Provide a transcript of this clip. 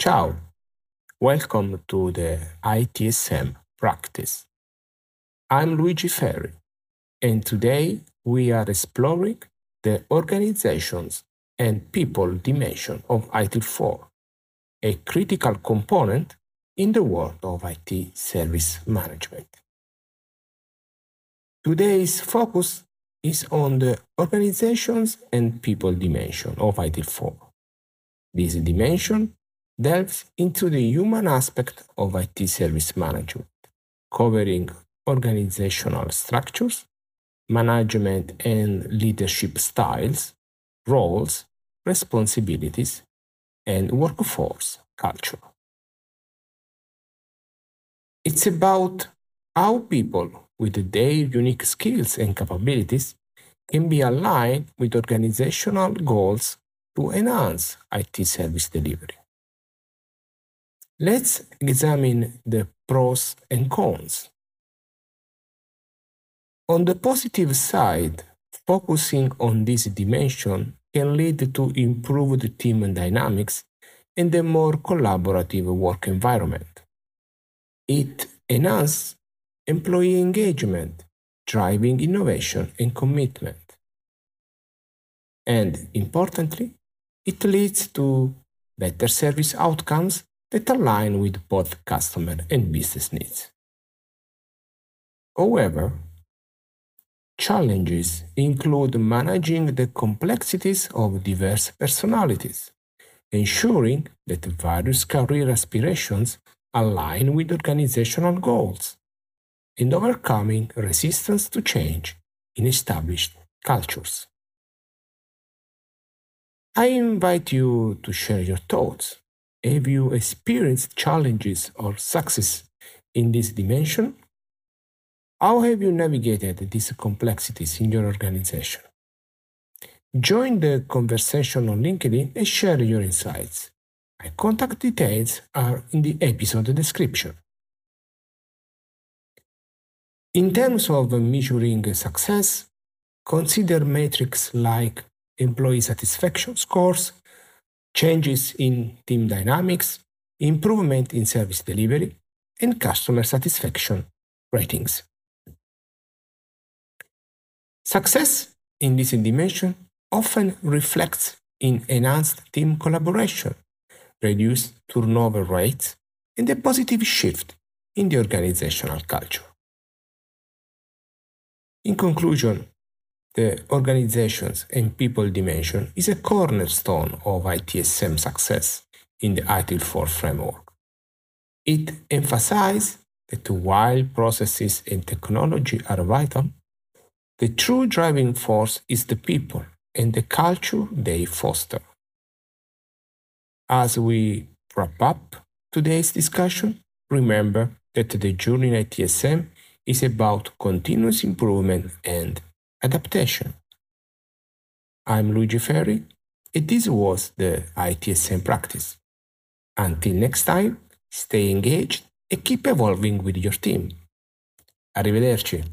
Ciao, welcome to the ITSM practice. I'm Luigi Ferri, and today we are exploring the organizations and people dimension of ITIL4, a critical component in the world of IT service management. Today's focus is on the organizations and people dimension of ITIL4. This dimension delves into the human aspect of IT service management, covering organizational structures, management and leadership styles, roles, responsibilities, and workforce culture. It's about how people with their unique skills and capabilities can be aligned with organizational goals to enhance IT service delivery. Let's examine the pros and cons. On the positive side, focusing on this dimension can lead to improved team dynamics and a more collaborative work environment. It enhances employee engagement, driving innovation and commitment. And importantly, it leads to better service outcomes that align with both customer and business needs. However, challenges include managing the complexities of diverse personalities, ensuring that various career aspirations align with organizational goals, and overcoming resistance to change in established cultures. I invite you to share your thoughts. Have you experienced challenges or success in this dimension? How have you navigated these complexities in your organization? Join the conversation on LinkedIn and share your insights. My contact details are in the episode description. In terms of measuring success, consider metrics like employee satisfaction scores, changes in team dynamics, improvement in service delivery, and customer satisfaction ratings. Success in this dimension often reflects in enhanced team collaboration, reduced turnover rates, and a positive shift in the organizational culture. In conclusion, the organizations and people dimension is a cornerstone of ITSM success in the ITIL4 framework. It emphasizes that while processes and technology are vital, the true driving force is the people and the culture they foster. As we wrap up today's discussion, remember that the journey in ITSM is about continuous improvement and adaptation. I'm Luigi Ferri, and this was the ITSM practice. Until next time, stay engaged and keep evolving with your team. Arrivederci.